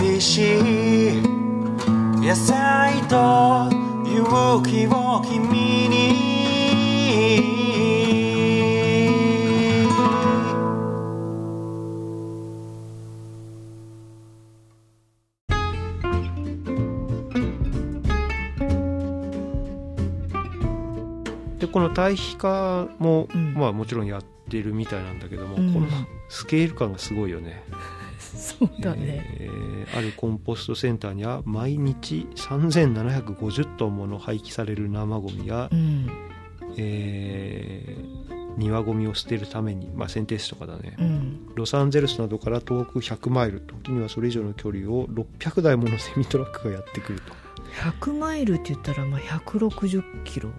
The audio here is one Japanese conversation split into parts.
美味しい野菜と勇気を君に。でこの対比化も、うん。まあもちろんやってるみたいなんだけども、うん。このスケール感がすごいよねそうだね、えーあるコンポストセンターには毎日3750トンもの廃棄される生ゴミや、うん。えー庭ゴミを捨てるために、まあ、剪定士とかだね、うん。ロサンゼルスなどから遠く100マイル時にはそれ以上の距離を600台ものセミトラックがやってくると、100マイルって言ったらまあ160キロ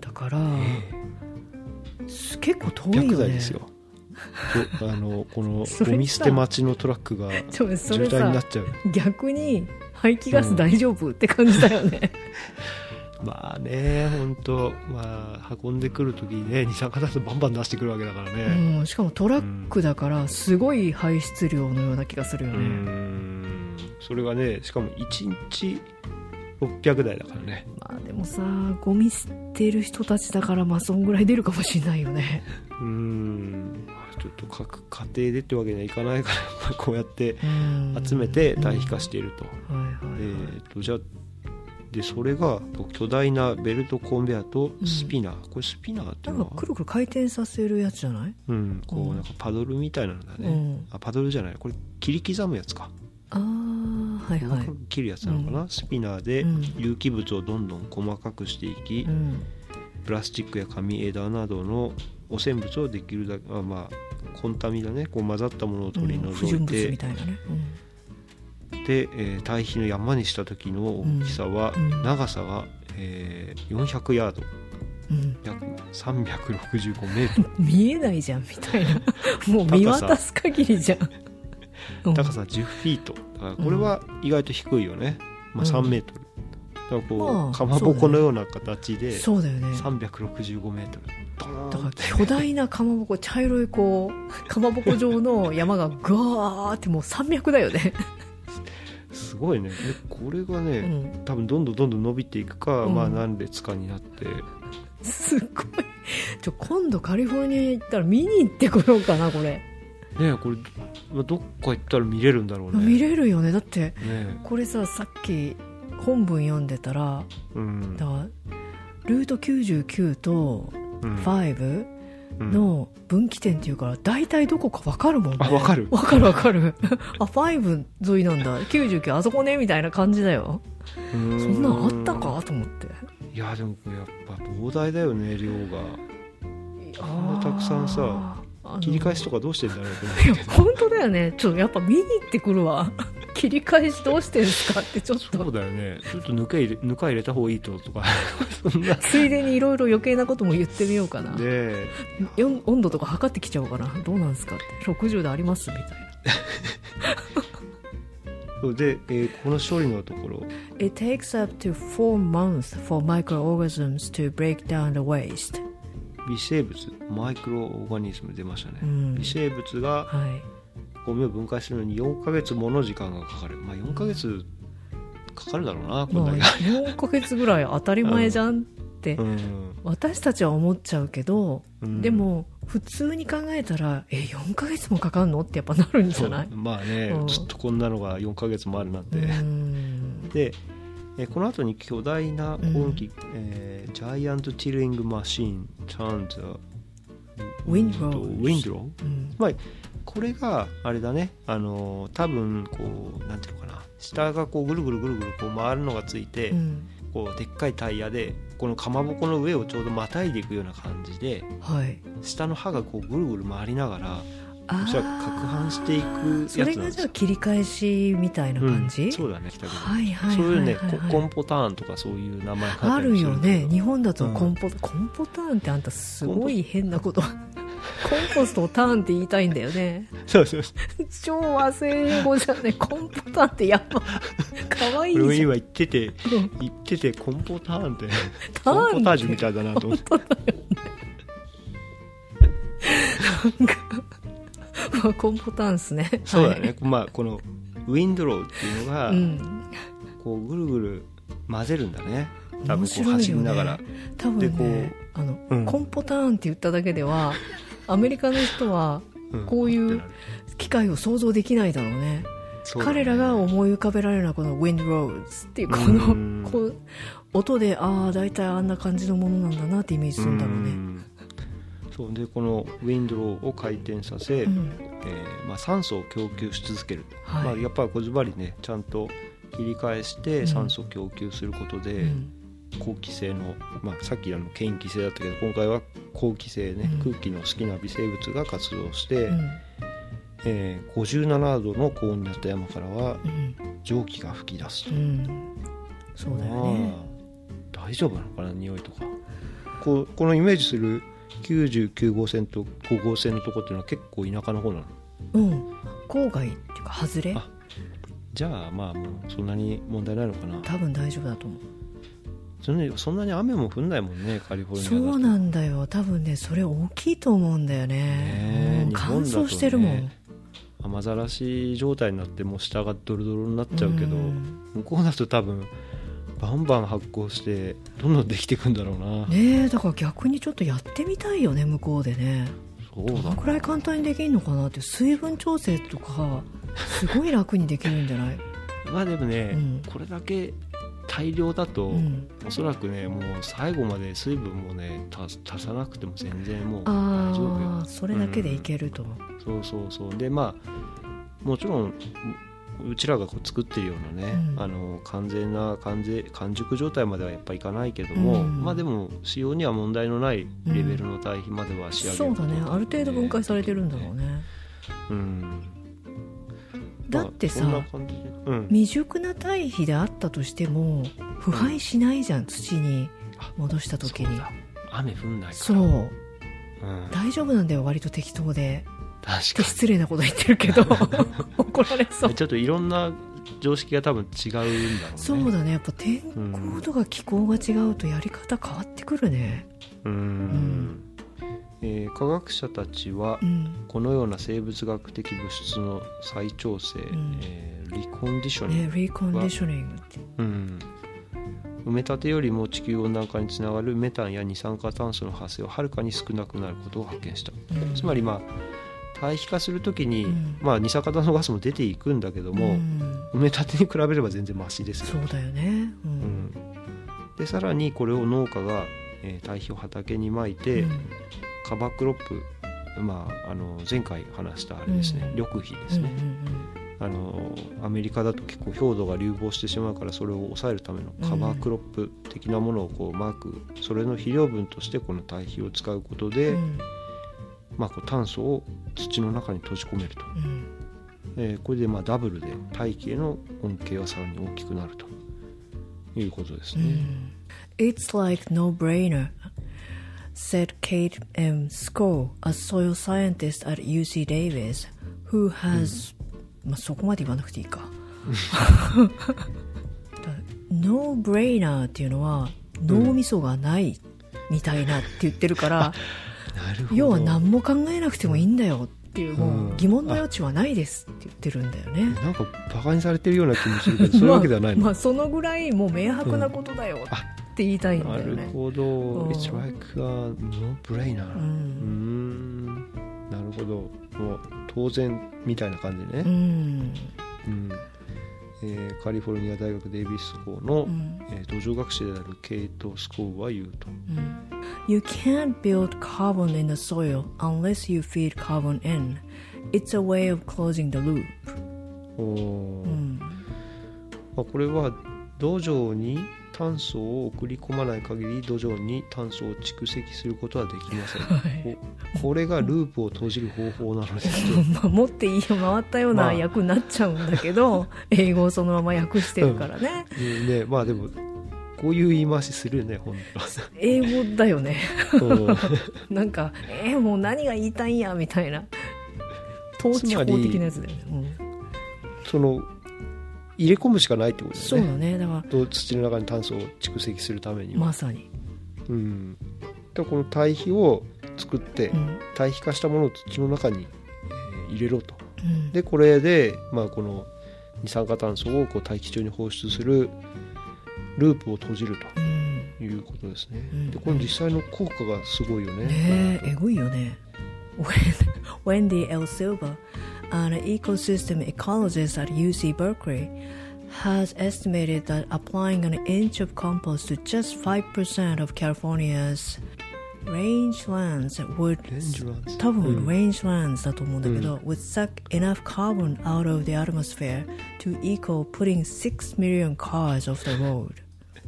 だから、す結構遠いよね。100台ですよ。とあのこのゴミ捨て待ちのトラックが渋滞になっちゃう。逆に排気ガス大丈夫、って感じだよね。まあね本当まあ運んでくる時にね二酸化炭素バンバン出してくるわけだからね、うん、しかもトラックだからすごい排出量のような気がするよね、ん。それがねしかも1日600台だからね。まあでもさゴミ捨てる人たちだからまあそんぐらい出るかもしれないよね。うーんと各家庭でってわけにはいかないからこうやってうん。集めて堆肥化していると、えー、とじゃあでそれが巨大なベルトコンベヤーとスピナー、これスピナーっていなうんのは？かくるくる回転させるやつじゃない、うんこうん。うなんかパドルみたいなのだね、うん。あパドルじゃない。これ切り刻むやつか。ああはいはい。切るやつなのかな、うん。スピナーでうん。有機物をどんどん細かくしていき、うん。プラスチックや紙枝などの汚染物をできるだけあまあコンタミだねこう混ざったものを取り除いて、みたいなね、で、えー堆肥の山にした時の大きさは、うん。長さが、えー400ヤード。うん。うん、約365メートル。見えないじゃんみたいな。もう見渡す限りじゃん。うん。高さ10フィート。だからこれは意外と低いよね、まあ、うん。3メートル。だからこう、まあかまぼこのような形でそうだよね。365メートルだから巨大なかまぼこ茶色いこうかまぼこ状の山がぐわーってもう山脈だよね、すごいね。でこれがうね、ん、多分どんどんどんどん伸びていくか、うん。まあ何列かになって。すごい。ちょ今度カリフォルニア行ったら見に行ってこようかなこれ、ねこれまあどっか行ったら見れるんだろうね。見れるよね。だってねこれささっき本文読んでたらうん。だからルート99とうん5うん。の分岐点っていうから大体どこか分かるもんね。あ分かる。分かる分かる。あ5沿いなんだ。99あそこねみたいな感じだよ。そんなんあったかと思って。いやでもやっぱ膨大だよね量が。こんなたくさんさ切り返しとかどうしてんだろうと思いやうけど本当だよね。ちょっとやっぱ見に行ってくるわ切り返しどうしてんすかってちょっそうとだよね。ちょっとぬか入れぬか入れた方がいいととか。そんな。ついでにいろいろ余計なことも言ってみようかな、で温度とか測ってきちゃおうかな。どうなんですかって。60度ありますみたいな。で、えーこの処理のところ。It takes up to four months for microorganisms to break down the waste. 微生物マイクロオーガニズム出ましたね、うん。微生物がはいゴミを分解するのに4ヶ月もの時間がかかる。まあ4ヶ月かかるだろうなこんまあだけ、4ヶ月ぐらい当たり前じゃんって。うん。私たちは思っちゃうけど、うん。でも普通に考えたらえ4ヶ月もかかんのってやっぱなるんじゃない？まあね、うん。ずっとこんなのが4ヶ月もあるなんて、うん。で、えーこの後に巨大な工機、えージャイアントティルイングマシン turns a Windrows ウィンドローうん。まあこれがあれだね。あのー多分こうなんていうのかな。下がこうぐるぐるぐるぐるこう回るのがついて、うん。こうでっかいタイヤでこのかまぼこの上をちょうどまたいでいくような感じではい。下の刃がこうぐるぐる回りながらあそら攪拌していくそやつなんですよ。れがじゃあ切り返しみたいな感じ、うん。そうだね北口はいはいそういうね、ココンポターンとかそういう名前があるよね。日本だとコンポ、コンポターンってあんたすごい変なことコンポストをターンって言いたいんだよね。そうそうそう。超和製英語じゃねコンポターンってやっぱ可愛いじゃん。俺も今言っててうん言っててコンポターンって。ターンコンポタージュみたいだなと思って。本当だよ。ねなんかまあ コンポターンっすね。そうだね、まあこのウィンドローっていうのが、うん。こうぐるぐる混ぜるんだね。多分こうね。走りながら、多分でこねあの、うん。コンポターンって言っただけではアメリカの人はうん。こういう機械を想像できないだろうね。そうだね。彼らが思い浮かべられるのはこの「Wind Rose」っていうこうん。のこう音でああ大体あんな感じのものなんだなってイメージするんだろうね。ん。そう。でこのウィンドローを回転させ、うん。えーまあ、酸素を供給し続ける、はい。まあ、やっぱりこずばりねちゃんと切り返してうん。酸素を供給することで、うん好気性の、まあ、さっきあの嫌気性だったけど今回は好気性ね、うん。空気の好きな微生物が活動して、うん。えー57度の高温になった山からはうん。蒸気が噴き出すと、うん。そうだよね。まあ大丈夫なのかな匂いとか。こうこのイメージする99号線と5号線のとこっていうのは結構田舎の方なの？うん。郊外っていうか外れ？あじゃあまあもうそんなに問題ないのかな。多分大丈夫だと思うそんなに雨も降んないもんねカリフォルニアそうなんだよ。多分ねそれ大きいと思うんだよね。ね乾燥してるもん、雨ざらし状態になってもう下がドロドロになっちゃうけど、うん。向こうだと多分バンバン発酵してどんどんできていくんだろうな、ねえだから逆にちょっとやってみたいよね向こうでね。そうどのくらい簡単にできるのかなって水分調整とかすごい楽にできるんじゃない？まあでもね、うん。これだけ大量だと、うん。おそらくねもう最後まで水分もね足足さなくても全然もう大あ丈夫よ。あそれだけでいけると、そうそうそう。でまあもちろんううちらがこう作ってるようなね、うん。あの完全な完全完熟状態まではやっぱいかないけども、うん。まあでも使用には問題のないレベルの堆肥までは仕上げるそうだね。ある程度分解されてるんだろうね。うんだってさうん。未熟な堆肥であったとしても腐敗しないじゃん土に戻した時に。雨降んないから。そう。うん、大丈夫なんだよ割と適当で。確か失礼なこと言ってるけど 怒られそう。にちょっといろんな常識が多分違うんだろうね。そうだね。やっぱ天候とか気候が違うとやり方変わってくるね。うん、んえー科学者たちはうん。このような生物学的物質の再調整、ん。えーリコンディショニング、ねリコンディショニングって。うん、埋め立てよりも地球温暖化につながるメタンや二酸化炭素の発生ははるかに少なくなることを発見した、うん。つまりまあ堆肥化するときに、うん。まあ、二酸化炭素ガスも出ていくんだけども、うん。埋め立てに比べれば全然マシですよ。そうだよね。ううん。ん、でさらにこれを農家が、えー堆肥を畑にまいて、うんカバークロップ、まあ、あの前回話したあれですね、うん。緑肥ですね、うんうんあのアメリカだと結構氷土が流亡してしまうからそれを抑えるためのカバークロップ的なものをこうマークそれの肥料分としてこの堆肥を使うことで、うん。まあ、こう炭素を土の中に閉じ込めると、うん。えーこれでまあダブルで大気への恩恵はさらに大きくなるということですね。うん。It's like no-brainer said Kate M. Score, a soil scientist at UC Davis, who has、まあそこまで言わなくていいか。No-brainer っていうのは脳みそがないみたいなって言ってるから、なるほど要は何も考えなくてもいいんだよっていう、もうんう疑問の余地はないですって言ってるんだよね。なんかバカにされてるような気もするけどそういうわけではないの、まあ、まあそのぐらいもう明白なことだよあって言いたいんだなるよね。ほど、うん。It's like a no-brainer うん。ん。なるほど。もう当然みたいな感じね、うん。うん。えーカリフォルニア大学デイビス校の、うん。えー土壌学者であるケイト・スコーは言うと、うん。You can't build carbon in the soil unless you feed carbon in. It's a way of closing the loop. おー。うん。まあ、これは土壌に炭素を送り込まない限り土壌に炭素を蓄積することはできません、はいここれがループを閉じる方法なのですとまあ持っていいよ回ったようまあな役になっちゃうんだけど、英語をそのまま訳してるからね。いうねまあでもこういう言い回しするね本英語だよね。なんか、えーもう何が言いたいんやみたいな。統治法的なやつだよね。うんその入れ込むしかないってことだよねそうだね。だかと土の中に炭素を蓄積するためにまさに。うん、でこの堆肥を作って、うん堆肥化したものを土の中に、えー入れろとうんでこれで、まあ、この二酸化炭素をこう大気中に放出するループを閉じるうんということですね。うんでこれ実際の効果がすごいよね。ねええぐいよね When- Wendy L. Silva an ecosystem ecologist at UC Berkeley has estimated that applying an inch of compost to just 5% of California's rangelands would レンジランズ多分、うん rangelands だと思うんだけど、would suck enough carbon out of the atmosphere to equal putting 6 million cars off the road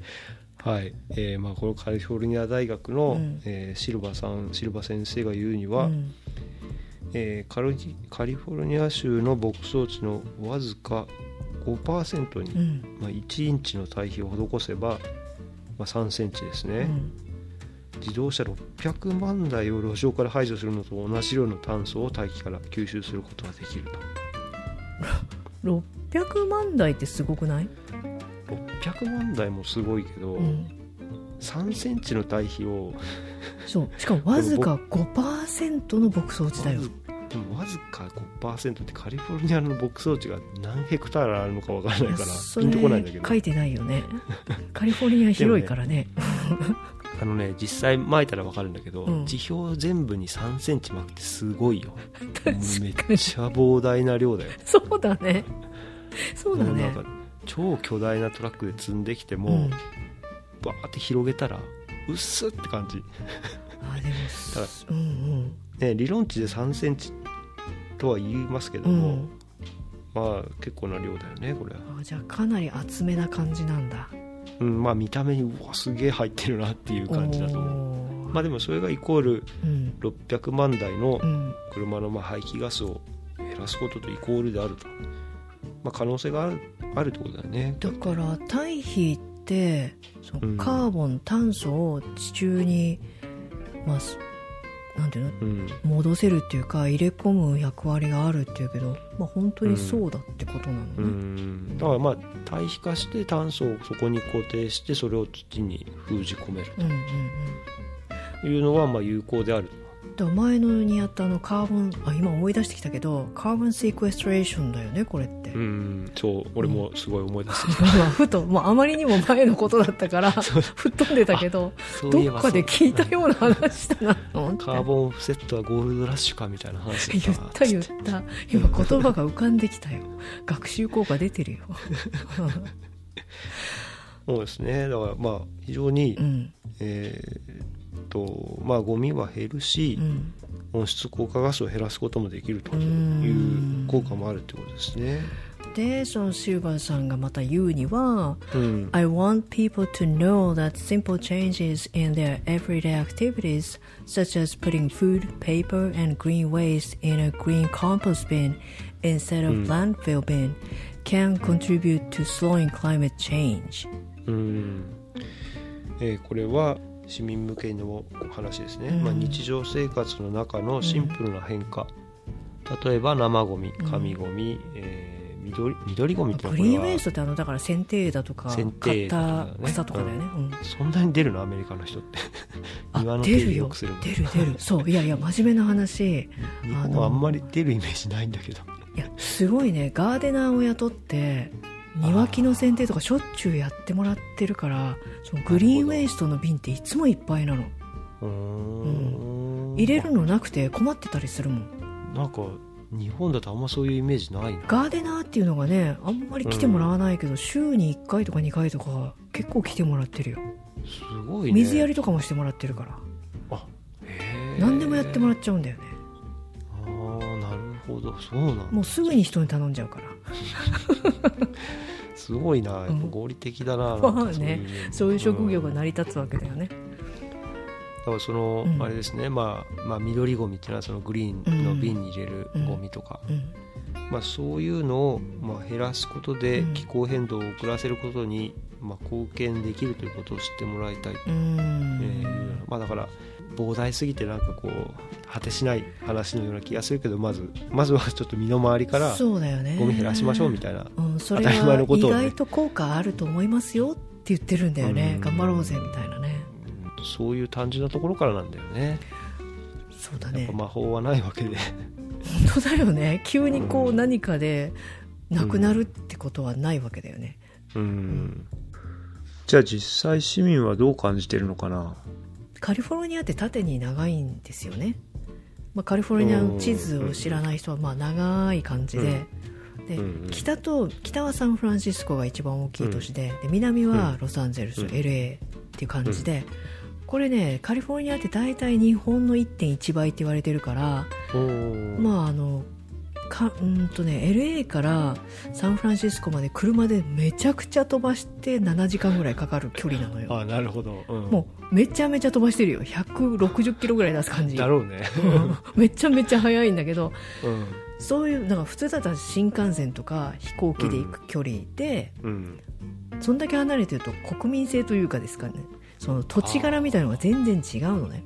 はい、えーまあ、このカリフォルニア大学の、うんえーシルバさんシルバ先生が言うには、うん えーカリフォルニア州の牧草地のわずか5%に、うん。まあ、1インチの対比を施せば、まあ、3センチですね、うん。自動車600万台を路上から排除するのと同じ量の炭素を大気から吸収することができると。600万台ってすごくない、600万台もすごいけど、うん、3センチの対比を。そうしかもわずか5%の牧草地だよ。でもわずか5%ってカリフォルニアの牧草地が何ヘクタールあるのかわからないからそピンとこないんだけど。書いてないよね。カリフォルニア広いからね。あのね実際巻いたらわかるんだけど、うん。地表全部に3センチ巻くってすごいよ。めっちゃ膨大な量だよ。そうだね。そうだね。超巨大なトラックで積んできても、うんバーって広げたらうっすって感じ、あでもただうんうん。ね、理論値で3センチとは言いますけども、うん。まあ結構な量だよねこれは、あじゃあかなり厚めな感じなんだ。うん、まあ見た目にうわすげえ入ってるなっていう感じだと思う。まあでもそれがイコールうん。600万台のうん。車のまあ排気ガスを減らすこととイコールであると、まあ、可能性があるあるってことだよね。だから堆肥ってそうん。のカーボン、炭素を地中に、まあ、すなんていうの？うん。戻せるっていうか入れ込む役割があるっていうけど、まあ、本当にそうだってことなのね、うん。だからまあ対比化して炭素をそこに固定してそれを土に封じ込めるうん、うんうん。というのはまあ有効であるだ前のにやったあのカーボンあ今思い出してきたけどカーボンセクエストレーションだよねこれって、うんそう俺もすごい思い出してき今ふともうあまりにも前のことだったから 吹っ飛んでたけどどっかで聞いたような話だなと思って。カーボンオフセットはゴールドラッシュかみたいな話だ言った言った。今言葉が浮かんできたよ。学習効果出てるよ。そうですね。だからまあ非常に、うん。えーっとまあゴミは減るしう、ん温室効果ガスを減らすこともできるとういんう効果もあるってことですね。でそのシルバーさんがまた言うにはうん、I want people to know that simple changes in their everyday activities, such as putting food, paper, and green waste in a green compost bin instead of landfill bin, can contribute to slowing climate change. うんえーこれは市民向けの話ですね、うん。まあ、日常生活の中のシンプルな変化、例えば生ゴミ紙ゴミ、えー緑緑ゴミってのはこれはグリーンウェイストってあのだから剪定枝とか剪買った定枝とかね。草とかだよね。うん。そんなに出るの？アメリカの人って。あ庭の手入れ出るよよくする出る出る。そう。いやいや真面目な話。日本はあんまり出るイメージないんだけど。いやすごいね。ガーデナーを雇って庭木の剪定とかしょっちゅうやってもらってるからそのグリーンウェイストの瓶っていつもいっぱいなの。うーん。入れるのなくて困ってたりするもん。なんか日本だとあんまそういうイメージないな。ガーデナーっていうのがねあんまり来てもらわないけど、週に1回とか2回とか結構来てもらってるよ。すごいね。水やりとかもしてもらってるから。あへえ。何でもやってもらっちゃうんだよねほど。そうなんだ。もうすぐに人に頼んじゃうから。すごいな。やっぱうん。合理的だな,、まあなんかねうそういう職業がん成り立つわけだよね。だからその、うん。あれですね、まあ、まあ緑ゴミっていうのはそのグリーンの瓶に入れるゴミとか、うん。まあ、そういうのを、まあ、減らすことでうん。気候変動を遅らせることに、まあ、貢献できるということを知ってもらいたい、うえんーまあ、だから膨大すぎてなんかこう果てしない話のような気がするけどまずまずはちょっと身の回りからそうだよね。ゴミ減らしましょうみたいな、うん、それ当たり前のは意外と効果あると思いますよって言ってるんだよね、うん。頑張ろうぜみたいなね。うん。そういう単純なところからなんだよね。そうだね。魔法はないわけで、本当だよね。急にこう何かでなくなるってことはないわけだよね、うん。じゃあ実際市民はどう感じてるのかな？カリフォルニアって縦に長いんですよね、まあ、カリフォルニアの地図を知らない人はまあ長い感じで,、で北と北はサンフランシスコが一番大きい都市で,、で南はロサンゼルス、うん。LA っていう感じで、これねカリフォルニアって大体日本の1.1倍って言われてるから、まああのかうんとね LA からサンフランシスコまで車でめちゃくちゃ飛ばして7時間ぐらいかかる距離なのよ。あなるほど、うん、もうめちゃめちゃ飛ばしてるよ。160キロぐらい出す感じ。だろうね。うん。めちゃめちゃ速いんだけどうん。そういうなんか普通だったら新幹線とか飛行機で行く距離で、うん。そんだけ離れてると国民性というかですかね。その土地柄みたいなのが全然違うのね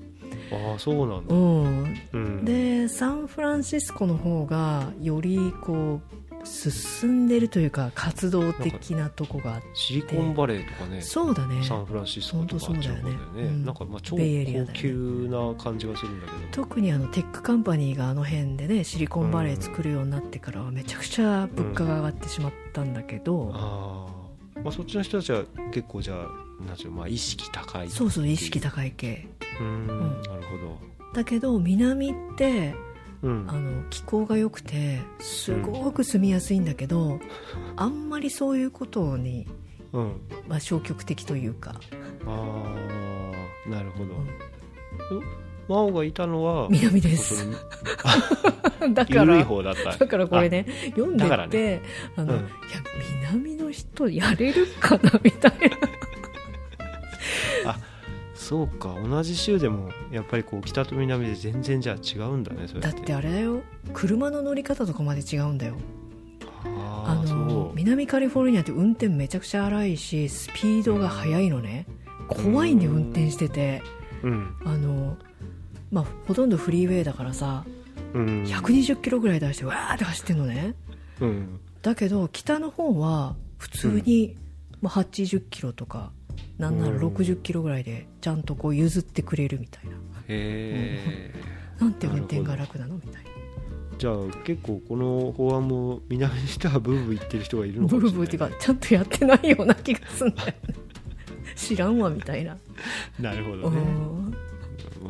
ああそうなんだ、うん。うん、でサンフランシスコの方がよりこう進んでるというか活動的なとこがあって。シリコンバレーとかね。そうだね。サンフランシスコとかそうだよね。あっちの方だようんなんかまあ超高ね級な感じがするんだけど。特にあのテックカンパニーがあの辺でねシリコンバレー作るようになってからはめちゃくちゃ物価が上がってしまったんだけど、ああ、まあ、そっちの人たちは結構じゃあなんていうあ意識高いそうそう意識高い系。うーんんなるほど。だけど南ってうん。あの気候が良くてすごく住みやすいんだけど、あんまりそういうことに、うん。まあ、消極的というか、ああなるほど、うん。真央がいたのは南です。だか緩いら方だった。だからこれね読んでだって、ね。あの、うん。いや南の人やれるかなみたいなそうか同じ州でもやっぱりこう北と南で全然じゃあ違うんだねそれだってあれだよ。車の乗り方とかまで違うんだよ。あの南カリフォルニアって運転めちゃくちゃ荒いしスピードが速いのね。怖いんでうん運転してて。うん。あのまあほとんどフリーウェイだからさうん。120キロぐらい出してわーって走ってんのね。うん。だけど北の方は普通に、まあ、80キロとかなんならうん。60キロぐらいでちゃんとこう譲ってくれるみたいな。へえなんて運転が楽なのみたいな。じゃあ結構この法案も南にしてはブーブー言ってる人がいるのかブもしれないーブーっていうかちゃんとやってないような気がすんだよね。知らんわみたいな、なるほどね。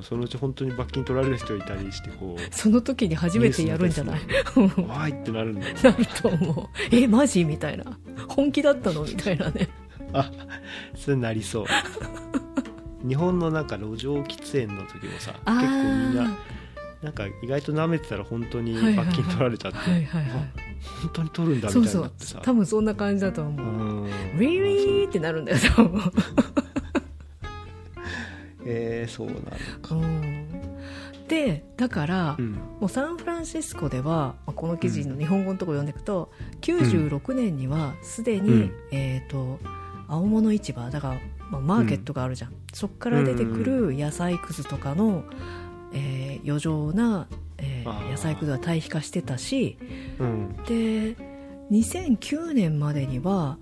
そのうち本当に罰金取られる人いたりしてこう。その時に初めてやるんじゃない？わ いってなるんだよなると思う。えマジ？みたいな。本気だったの？みたいなねあそれなりそう。日本のなんか路上喫煙の時もさ結構みんななんか意外と舐めてたら本当に罰金取られちゃって、はいはいはい。本当に取るんだみたいなってさ。多分そんな感じだとう思う、ん。Really? ってなるんだよ多分。えー、そうなのかうん。でだから、うん。もうサンフランシスコでは、まあこの記事の日本語のところ読んでいくと、96年にはすでに、うん。えー、と青物市場だから、まあ、マーケットがあるじゃん、そこから出てくる野菜くずとかの、えー余剰な、えー野菜くずは堆肥化してたしうん。で2009年までには、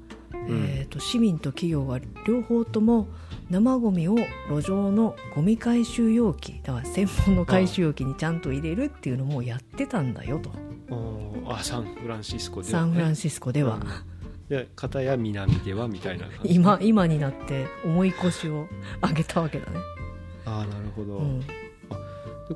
えー、と市民と企業が両方とも生ゴミを路上のゴミ回収容器だから専門の回収容器にちゃんと入れるっていうのもやってたんだよと。あサンフランシスコでは、ね、サンフランシスコでは、うんで片や南ではみたいな感じ。今今になって重い腰を上げたわけだね、ああなるほど、うん、で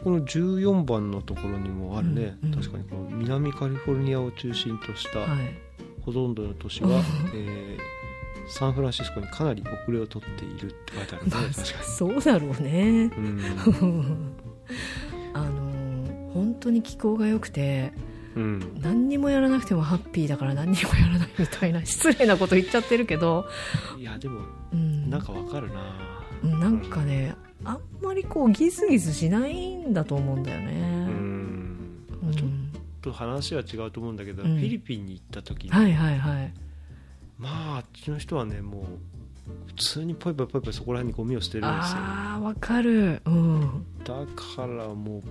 この14番のところにもあるね、うんうん確かにこの南カリフォルニアを中心としたはい。ほとんどの都市は、えーサンフランシスコにかなり遅れを取っているって書いてあるねまあ確かそうだろうね。に、うん。あのー本当に気候が良くてうん、何にもやらなくてもハッピーだから何にもやらないみたいな 失礼なこと言っちゃってるけど、いやでもうん、なんかわかるな。うんなんかねあんまりこうギスギスしないんだと思うんだようね、ん。うん。ちょっと話は違うと思うんだけど、うん。フィリピンに行った時に、はいはいはい。まああっちの人はねもう普通にポイポイポイポイそこら辺にゴミを捨てるんですよ。ああわかる。うん。だからもう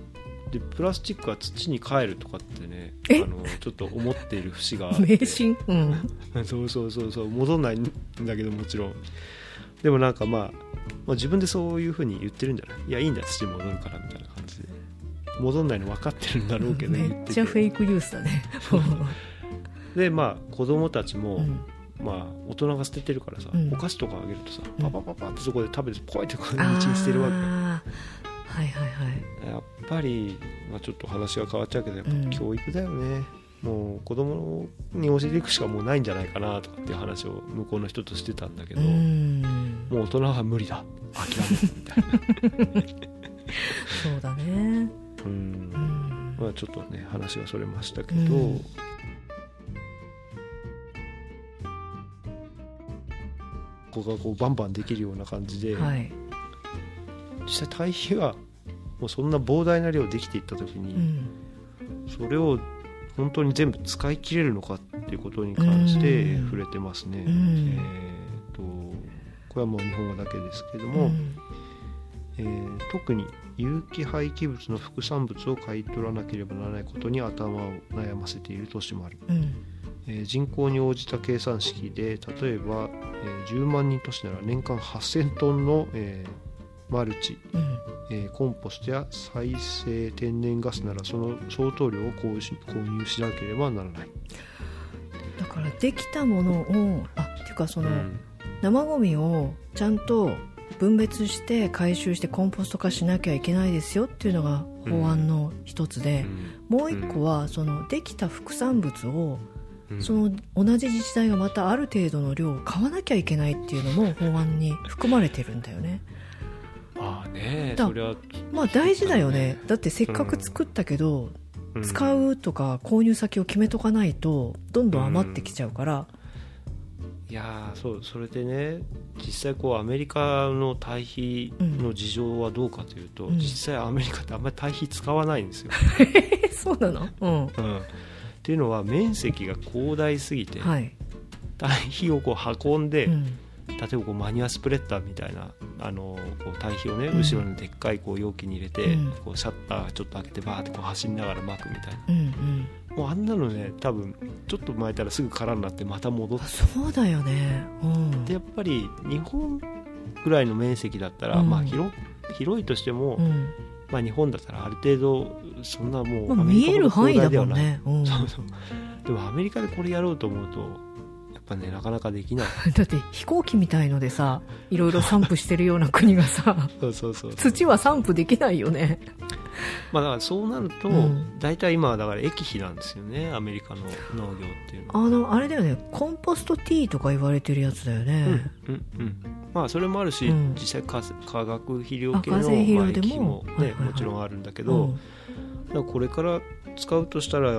でプラスチックは土に帰るとかってねあえのちょっと思っている節があって。迷信？うん。そうそうそうそう戻んないんだけどもちろん。でもなんかまあ、まあ、自分でそういうふうに言ってるんじゃない？いやいいんだよ土に戻るからみたいな感じで。戻んないの分かってるんだろうけどめ言っちゃフェイクニュースだね。でまあ子供たちも、うん。まあ大人が捨ててるからさ、うん。お菓子とかあげるとさうん。パパパパってそこで食べてポイってこう道に捨てるわけはいはいはい。やっぱり、まあ、ちょっと話が変わっちゃうけどやっぱうん教育だよね、もう子供に教えていくしかもうないんじゃないかなとかっていう話を向こうの人としてたんだけど、うん。もう大人は無理だ。諦めるみたいな。そうだね。うん。うんまあちょっとね話がそれましたけど、うん。ここがこうバンバンできるような感じで、はい実際堆肥がもうそんな膨大な量できていった時に、うん。それを本当に全部使い切れるのかっていうことに関してうん。触れてますね。うん。えーとこれはもう日本語だけですけどうも、ん。えー特に有機廃棄物の副産物を買い取らなければならないことに頭を悩ませている都市もある、うん。えー人口に応じた計算式で例えば、えー10万人都市なら年間8000トンの、えーマルチ、うん。えーコンポストや再生天然ガスならその相当量を購入しなければならない。だからできたものをあっていうかその、うん。生ゴミをちゃんと分別して回収してコンポスト化しなきゃいけないですよっていうのが法案の一つで、もう一個はそのできた副産物をうん。その同じ自治体がまたある程度の量を買わなきゃいけないっていうのも法案に含まれてるんだよね。まあねだそれは、まあ大事だよね。だってせっかく作ったけど、うん。使うとか購入先を決めとかないとどんどん余ってきちゃうから、いやーそうそれでね実際こうアメリカの堆肥の事情はどうかというと、うん。実際アメリカってあんまり堆肥使わないんですよ。え そうなの？うん。うん、っていうのは面積が広大すぎて、はい、堆肥をこう運んで、うん例えばこうマニュアスプレッダーみたいなあのこう堆肥をね、うん。後ろにでっかいこう容器に入れて、うん。こうシャッターちょっと開けてバーってこう走りながら巻くみたいな。うんうん。もうあんなのね多分ちょっと巻いたらすぐ空になってまた戻って。あそうだよね。うん。でやっぱり日本ぐらいの面積だったら、うん。まあ広広いとしても、うん。まあ、日本だったらある程度そんなもうまあ、アメリカほど見える範囲だ広大ではない。もんね、うん、そうそう。でもアメリカでこれやろうと思うとぱねなかなかできない。だって飛行機みたいのでさいろいろ散布してるような国がさ そうそうそう土は散布できないよね。まあだからそうなると、うん。大体今はだから液肥なんですよねアメリカの農業っていうのは。あのあれだよねコンポストティーとか言われてるやつだよね、うんうんうん。まあそれもあるし、うん。実際化化学肥料系の液肥もね、はいはいはい。もちろんあるんだけど、これから使うとしたら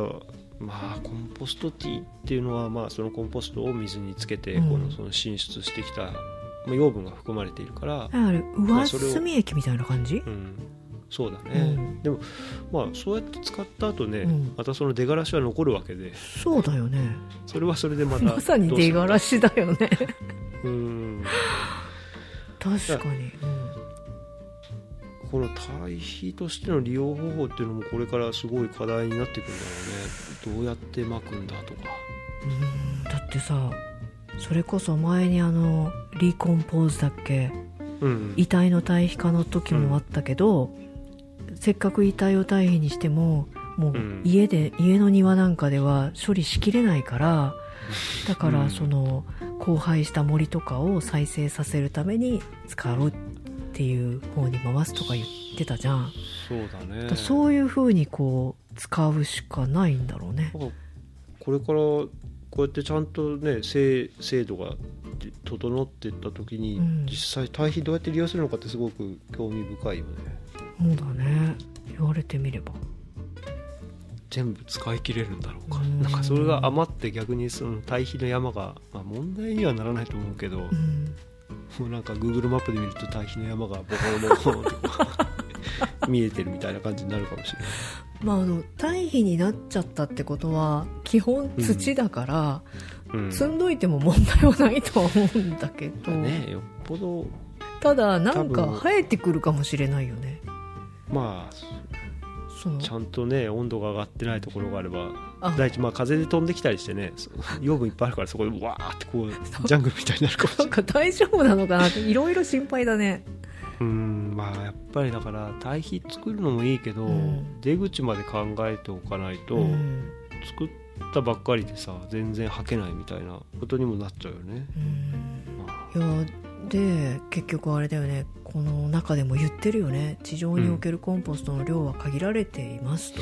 まあコンポストティーっていうのはまあそのコンポストを水につけて、うん。このその進出してきた、まあ、養分が含まれているから、あれ上澄液みたいな感じ？うん、そうだね、うん。でもまあそうやって使った後ね、うん。またその出がらしは残るわけで。そうだよね。それはそれでまたまさに出がらししだよね。うん。確かに、この堆肥としての利用方法っていうのもこれからすごい課題になってくるんだろうね。どうやってまくんだとか。うん、うんだってさそれこそ前にあのリコンポーズだっけ？うん遺体の堆肥化の時もあったけど、せっかく遺体を堆肥にしてももううん。家で、家の庭なんかでは処理しきれないからだかうん。らその荒廃した森とかを再生させるために使うっていう方に回すとか言ってたじゃん、そうだね。そういう風にこう使うしかないんだろうね。これからこうやってちゃんとね制制度が整っていった時に、うん。実際堆肥どうやって利用するのかってすごく興味深いよね。そうだね。言われてみれば。全部使い切れるんだろうか。うん。なんかそれが余って逆にその堆肥の山が、まあ、問題にはならないと思うけど、うんもうなんか Google マップで見ると堆肥の山がボコボコボコってこう 見えてるみたいな感じになるかもしれない。まああの堆肥になっちゃったってことは基本土だから、うん。積んどいても問題はないとは思うんだけど、ねよっぽど。ただなんか生えてくるかもしれないよね。まあそのちゃんとね温度が上がってないところがあればあ。大地まあ風で飛んできたりしてねそ 養分いっぱいあるからそこで わーってこうジャングルみたいになるかもしれない。なんか大丈夫なのかなっていろいろ心配だね。うんまあやっぱりだから堆肥作るのもいいけど、うん。出口まで考えておかないと、うん。作っったばっかりでさ全然履けないみたいなことにもなっちゃうよね、うん。いやで結局あれだよねこの中でも言ってるよね。地上におけるコンポストの量は限られていますと、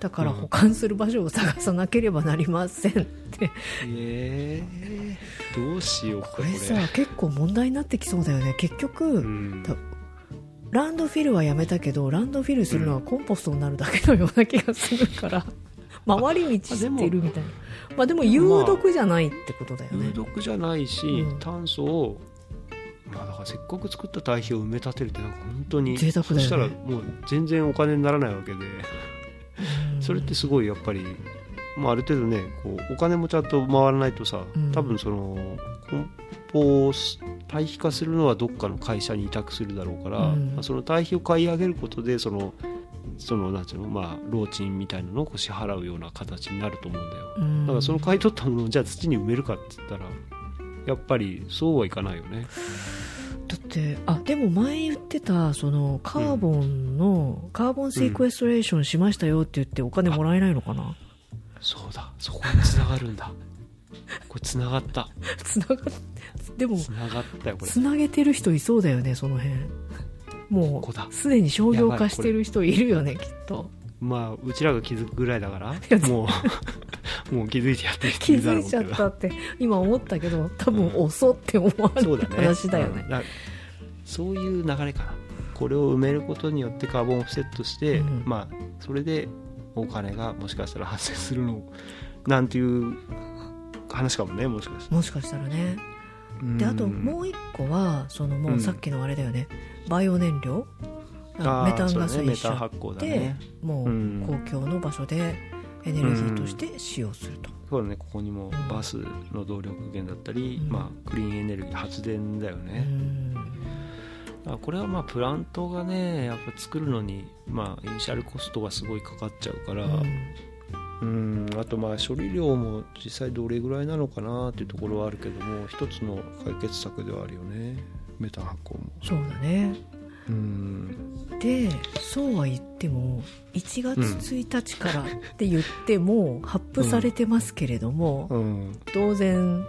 だから保管する場所を探さなければなりませんって。えー、どうしようかこれさ結構問題になってきそうだよね。結局、うん。だランドフィルはやめたけどランドフィルするのはコンポストになるだけのような気がするから、回り道してるみたいな。まあでも有毒じゃないってことだよね。有、毒じゃないし、うん。炭素をまあだからせっかく作った堆肥を埋め立てるってなんか本当にね。そしたらもう全然お金にならないわけで。うん。それってすごいやっぱり、まあ、ある程度ねこうお金もちゃんと回らないとさ、うん。多分その梱包す堆肥化するのはどっかの会社に委託するだろうから、うん。まあその堆肥を買い上げることでそのそのなんていうのまあ労賃みたいなのを支払うような形になると思うんだよ。うん。だからその買い取ったものをじゃあ土に埋めるかって言ったらやっぱりそうはいかないよね。だってあでも前言ってたそのカーボンの、カーボンセクエストレーションしましたよって言ってお金もらえないのかな？そうだ。そこに繋がるんだ。これ繋がった。つながっでも繋がったよこれ。つなげてる人いそうだよねその辺。もうすでに商業化してる人いるよねきっとまあうちらが気づくぐらいだからやもう もう気づいてやって気づいちゃったって今思ったけど多分遅って思われるそうだね。話だよね。うん。だそういう流れかな。これを埋めることによってカーボンオフセットして、うん。まあそれでお金がもしかしたら発生するのなんていう話かもねもしかして。もしかしたらね。であともう一個はそのもうさっきのあれだよね、バイオ燃料あメタンガスにしちゃっタン発酵だて、ね。もううん公共の場所でエネルギーとして使用すると、そうだねここにもうん。バスの動力源だったり、うん。まあ、クリーンエネルギー発電だようね、ん。あこれはまあプラントがねやっぱ作るのにまあイニシャルコストがすごいかかっちゃうから。うん。あとまあ処理量も実際どれぐらいなのかなっていうところはあるけども一つの解決策ではあるよね。メタン発酵も。そうだね。うんでそうは言っても1月1日からって言っても発布されてますけれども、うん。当然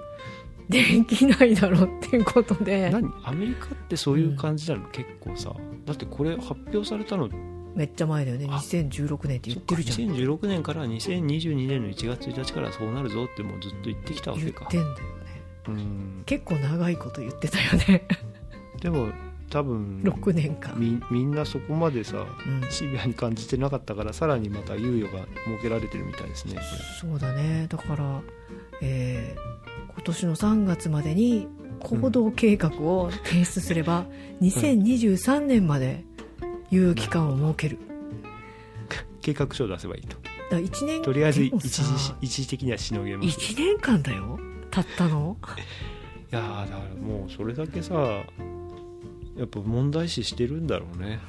できないだろうっていうことで。何？アメリカってそういう感じなの、結構さ。だってこれ発表されたの？めっちゃ前だよね。あ。2016年って言ってるじゃん。そっか2016年から2022年の1月1日からそうなるぞってもうずっと言ってきたわ言けか。ってんだよね。うん。結構長いこと言ってたよね。でも多分6年間、みみんなそこまでさうん、シビアに感じてなかったからさらにまた猶予が設けられてるみたいですねこそうだね。だから、えー今年の3月までに行動計画を提出すれば、2023年まで猶予期間を設ける。れ計画書を出せばいいと。だから1年とりあえず一時さ一時的にはしのげます。1年間だよ。たったの。いやーだからもうそれだけさやっぱ問題視してるんだろうね。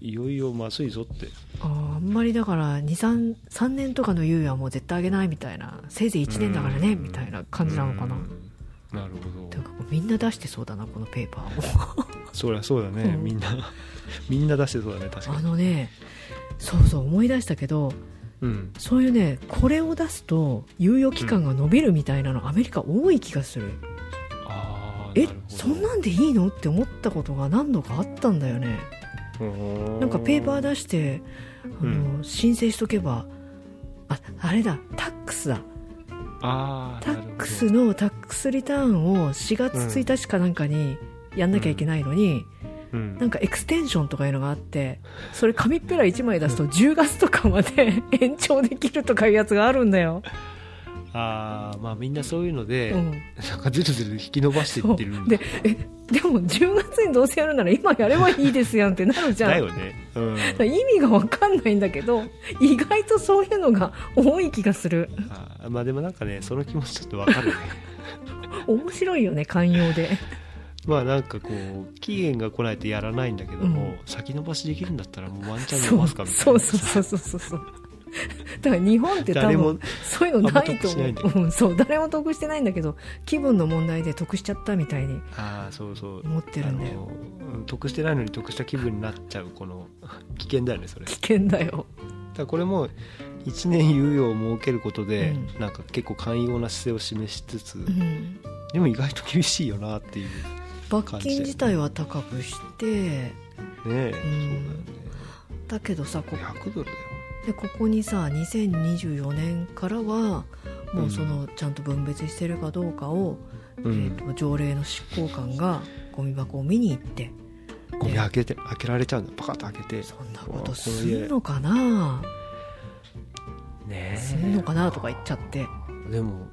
いよいよまずいぞって。あーあんまりだから23 3年とかの猶予はもう絶対あげないみたいな。せいぜい1年だからねうん。みたいな感じなのかな。うん。なるほど。てかこうみんな出してそうだなこのペーパーを。そりゃそうだね、うん。みんなみんな出してそうだね確かあにのねそうそう思い出したけどうん。そういうねこれを出すと猶予期間が延びるみたいなの、アメリカ多い気がするえそんなんでいいの？って思ったことが何度かあったんだよね。なんかペーパー出してあの、う申請しとけばああれだタックスだ。ああタックスのタックスリターンを4月1日かなんかにやんなきゃいけないのに、うん。なんかエクステンションとかいうのがあってそれ紙っぺら1枚出すと10月とかまで 延長できるとかいうやつがあるんだよ、ああまあみんなそういうので、うん、なんかずるずる引き伸ばしていってるんだ。でえでも10月にどうせやるなら今やればいいですやんってなるじゃん。だよね、うん、意味が分かんないんだけど意外とそういうのが多い気がする。あーまあでもなんかねその気持ちちょっとわかるね。面白いよね寛容で。まあなんかこう期限が来ないとやらないんだけども、うん。先延ばしできるんだったらもうワンチャンそう伸ばすかみたいな。そうそうそうそうそうだから日本って多誰も分そういうのないと思う、うん、そう誰も得してないんだけど気分の問題で得しちゃったみたいにああそうそう。思ってるんだよ。得してないのに得した気分になっちゃうこの危険だよねそれ。危険だよ。だからこれも1年猶予を設けることで、うん。なんか結構寛容な姿勢を示しつつ、うん。でも意外と厳しいよなっていうね。罰金自体は高くしてえ、そうだよね。だけどさこ100ドルだよでここにさ2024年からはもうそのちゃんと分別してるかどうかを、うん。えー、と条例の執行官がゴミ箱を見に行って。ゴミ開けて開けられちゃうんだパカッと開けて。そんなことすの家んのかな？ねえ。すんのかな？とか言っちゃって。でも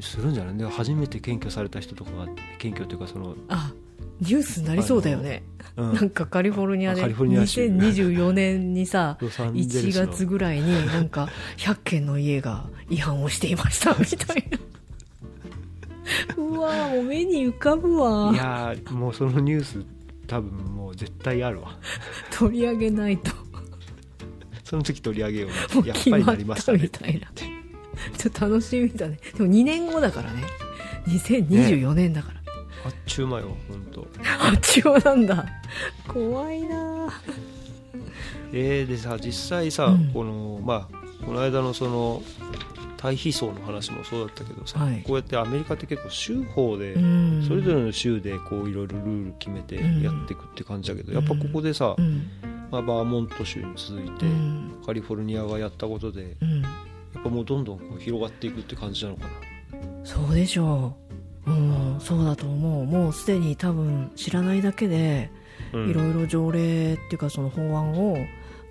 するんじゃない？で初めて検挙された人とかが検挙というかその、あニュースになりそうだよね、うん。なんかカリフォルニアでカリフォルニア州。2024年にさロサンゼル1スの。月ぐらいになんか100件の家が違反をしていましたみたいな。うわーもう目に浮かぶわ。いやーもうそのニュース多分もう絶対あるわ。取り上げないと。その時取り上げような。やっぱり決まっなりましたたねみたいな。ちょっと楽しみだね。でも2年後だからね。2024年だから、あっちゅう間よ本当。あっち側なんだ。怖いな。えー、でさ実際さ、うん。このまあこの間のその対比層の話もそうだったけどさ、はい。こうやってアメリカって結構州法で、うん。それぞれの州でこういろいろルール決めてやっていくって感じだけど、やっぱここでさ、うん。まあ、バーモント州に続いて、うん。カリフォルニアがやったことでうん。やっぱもうどんどんこう広がっていくって感じなのかな。そうでしょううんそうだと思う。もうすでに多分知らないだけでうん。いろいろ条例っていうかその法案を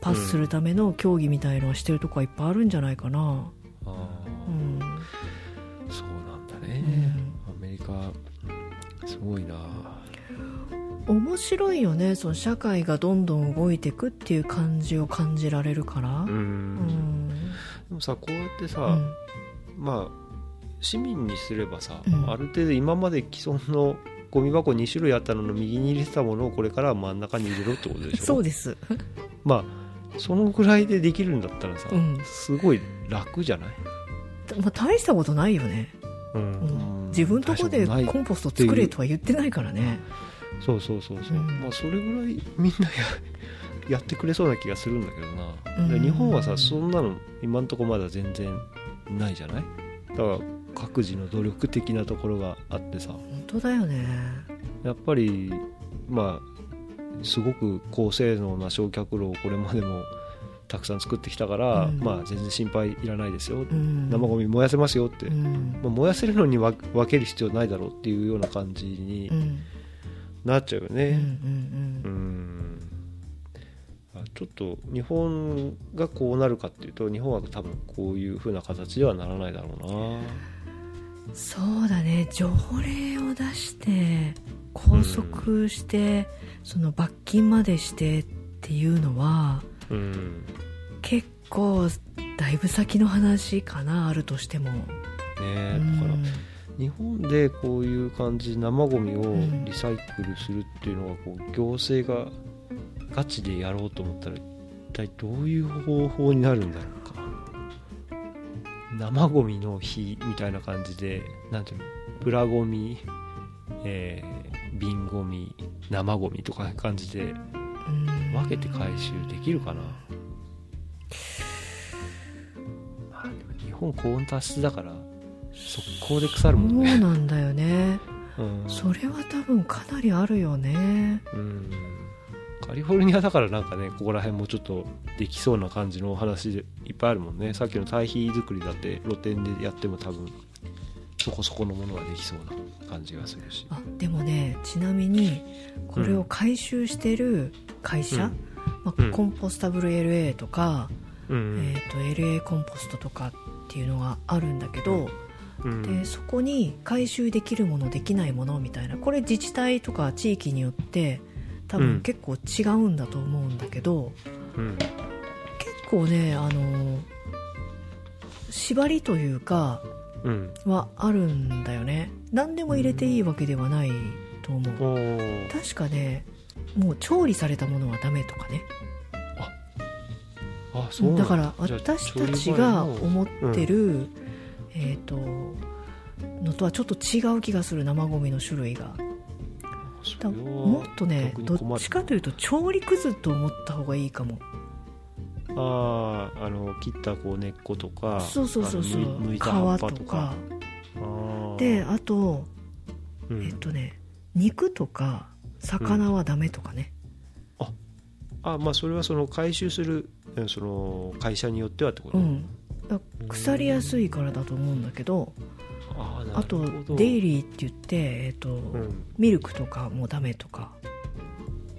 パスするための協議みたいのをしてるとこはいっぱいあるんじゃないかな。あうん、ーそうなんだうね、ん。アメリカすごいな。面白いよね。その社会がどんどん動いていくっていう感じを感じられるから。うん、うん。でもさこうやってさ、うん。まあ市民にすればさ、うん。ある程度今まで既存のゴミ箱2種類あったのの右に入れてたものをこれからは真ん中に入れろってことでしょ？そうです。まあそのぐらいでできるんだったらさ、うん。すごい楽じゃない、まあ大したことないよね、うん。うん。自分とこでコンポスト作れとは言ってないからね。そうそうそうそう、うん。まあそれぐらいみんなややってくれそうな気がするんだけどな、日本はさそんなの今んとこまだ全然ないじゃない？だから各自の努力的なところがあってさ。本当だよね。やっぱりまあすごく高性能な焼却炉をこれまでもたくさん作ってきたから、うん。まあ全然心配いらないですよ、うん。生ゴミ燃やせますよって、うん。まあ燃やせるのに分分ける必要ないだろうっていうような感じにうん。なっちゃうようんね、うん。ちょっと日本がこうなるかっていうと日本は多分こういう風な形ではならないだろうな。うんそうだね。条例を出して拘束して、その罰金までしてっていうのはうん結構だいぶ先の話かなあるとしても、ねうん。だから日本でこういう感じ生ゴミをん。リサイクルするっていうのはこう行政がガチでやろうと思ったら一体どういう方法になるんだろう。か生ゴミの日みたいな感じでなんていうの？プラゴミ、えー、瓶ゴミ生ゴミとかいう感じでうん。分けて回収できるかな、まあ、でも日本高温多湿だから速攻で腐るもんそうねなんだよね。うん。それは多分かなりあるよね。うんカリフォルニアだからなんかねここら辺もちょっとできそうな感じのお話でいっぱいあるもんね。さっきの堆肥作りだって露店でやっても多分そこそこのものができそうな感じがするし。あでもねちなみにこれを回収してる会社、うん。まあうん。コンポスタブル LA とか、うん。えー、と LA コンポストとかっていうのがあるんだけど、うん。でそこに回収できるものできないものみたいなこれ自治体とか地域によって多うん。分結構違うんだと思うんだけど、うん。結構ねあの縛りというかうん。はあるんだよね。何でも入れていいわけではないと思う、おー。確かねもう調理されたものはダメとかね。あそうだ。から私たちが思ってる、えっ、とのとはちょっと違う気がする。生ゴミの種類がもっとねどっちかというと調理くずと思った方がいいかも。あああの切ったこう根っことかそうそうそうそう。皮ぱとか。であとうん。えっ、とね肉とか魚はダメとかね、あまあそれはその回収するうんその会社によってはってこと、うん。だ腐りやすいからだと思うんだけどあとデイリーって言って、えっとうん、ミルクとかもダメとか。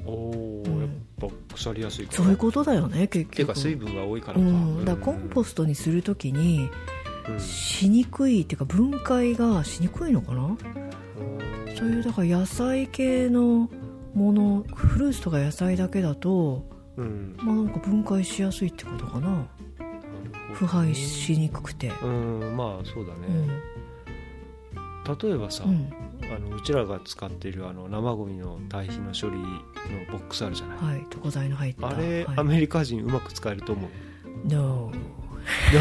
おお、うん。やっぱ腐りやすいそういうことだよね結ていうか局水分が多いからか、うん、だからコンポストにするときにうん。しにくいっていうか分解がしにくいのかな？そういうだから野菜系のものフルーツとか野菜だけだとうん。まあなんか分解しやすいってことかな。腐敗しにくくて。うん。まあそうだうね、ん例えばさ、うん。あのうちらが使ってるあの生ゴミの堆肥の処理のボックスあるじゃない、はい床材の入った。あれ、はい。アメリカ人うまく使えると思う？No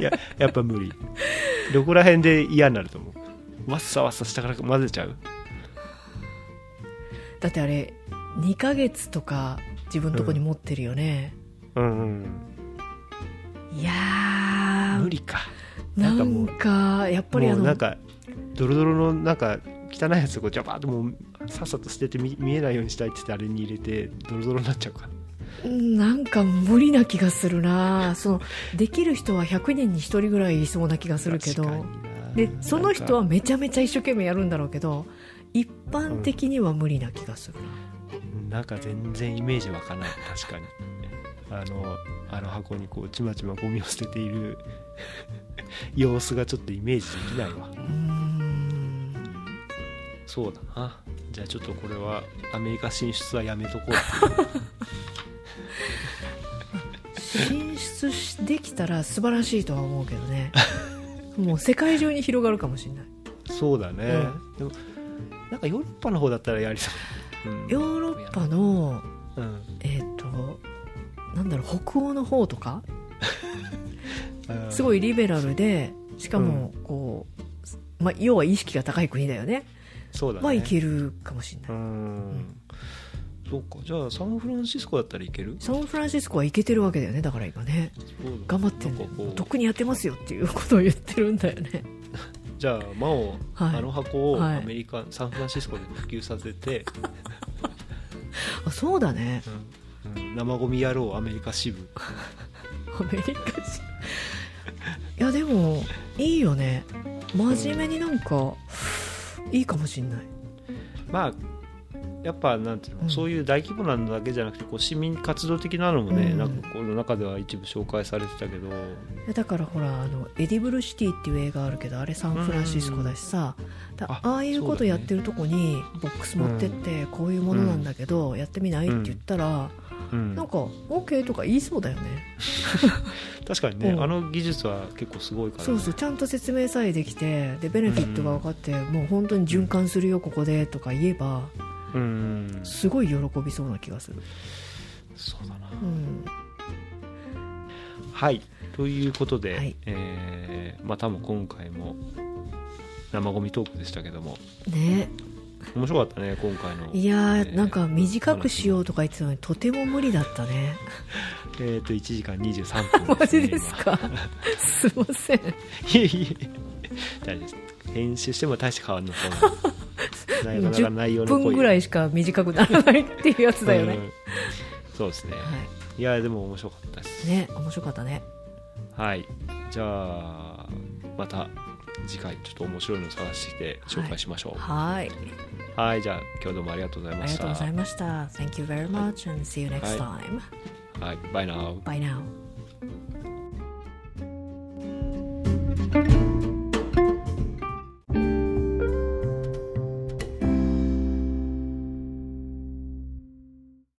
いややっぱ無理。どこら辺で嫌になると思う？わっさわっさ下から混ぜちゃう？だってあれ2ヶ月とか自分のとこに持ってるよね、うんうん。いやー。無理かななんかやっぱりあのなんかドロドロのなんか汚いやつをジャバーッともうさっさと捨てて見見えないようにしたいって言ってあれに入れてドロドロになっちゃうか。うんなんか無理な気がするな。そのできる人は100人に1人ぐらいいそうな気がするけど。でその人はめちゃめちゃ一生懸命やるんだろうけど一般的には無理な気がするな、なんか全然イメージ湧かない。確かにあのあの箱にこうちまちまゴミを捨てている 様子がちょっとイメージできないわ。うーん。そうだな。じゃあちょっとこれはアメリカ進出はやめとこう。っていう進出しできたら素晴らしいとは思うけどね。もう世界中に広がるかもしれない。そうだね、でもなんかヨーロッパの方だったらやりそう、うん。ヨーロッパのうん。えなんだろう北欧の方とか？うんすごいリベラルでしかもこう、まあ、要は意識が高い国だよね。そうだね。はいけるかもしれうない、ん。そうか。じゃあサンフランシスコだったらいける？サンフランシスコはいけてるわけだよねだから今ね。頑張ってんだよ。なんかこう。とっくにやってますよっていうことを言ってるんだよね。じゃあマオ、はい。あの箱をはい。アメリカ、サンフランシスコで普及させて、あそうだね。うんうん生ゴミ野郎アメリカ支部。アメリカ人いやでもいいよね。真面目になんかいいかもしんない。まあやっぱなんていうの、うん。そういう大規模なのだけじゃなくてこう市民活動的なのもね、うん。なんかこの中では一部紹介されてたけど。だからほらあのエディブルシティっていう映画あるけどあれサンフランシスコだしさ、だあああいうことやってるとこにボックス持ってって、こういうものなんだけど、やってみない？って言ったら、うんなんか OK とか言いそうだよね。確かにね、うん。あの技術は結構すごいから、ね、そうそうちゃんと説明さえできてでベネフィットが分かって、もう本当に循環するよここでとか言えばうんうん。すごい喜びそうな気がする、そうだな。うん、はい。ということで、はい。えーまあ多分今回も生ゴミトークでしたけども。ね面白かったね今回の。いやー、えーなんか短くしようとか言ってたのにとても無理だったね。えっ、と1時間23分 マジですか？すいません。今いえいえ。大丈夫です。編集しても大して変わんのそうな。んなかなか内容10の濃い。分ぐらいしか短くならないっていうやつだよね。うん、そうですね。はい。やでも面白かったです。いね面白かったね。はい。じゃあまた次回ちょっと面白いのを探して紹介しましょう。はい。はい、はいじゃあ今日どうもありがとうございましたありがとうございました Thank you very much and see you next time はい、はい、Bye now Bye now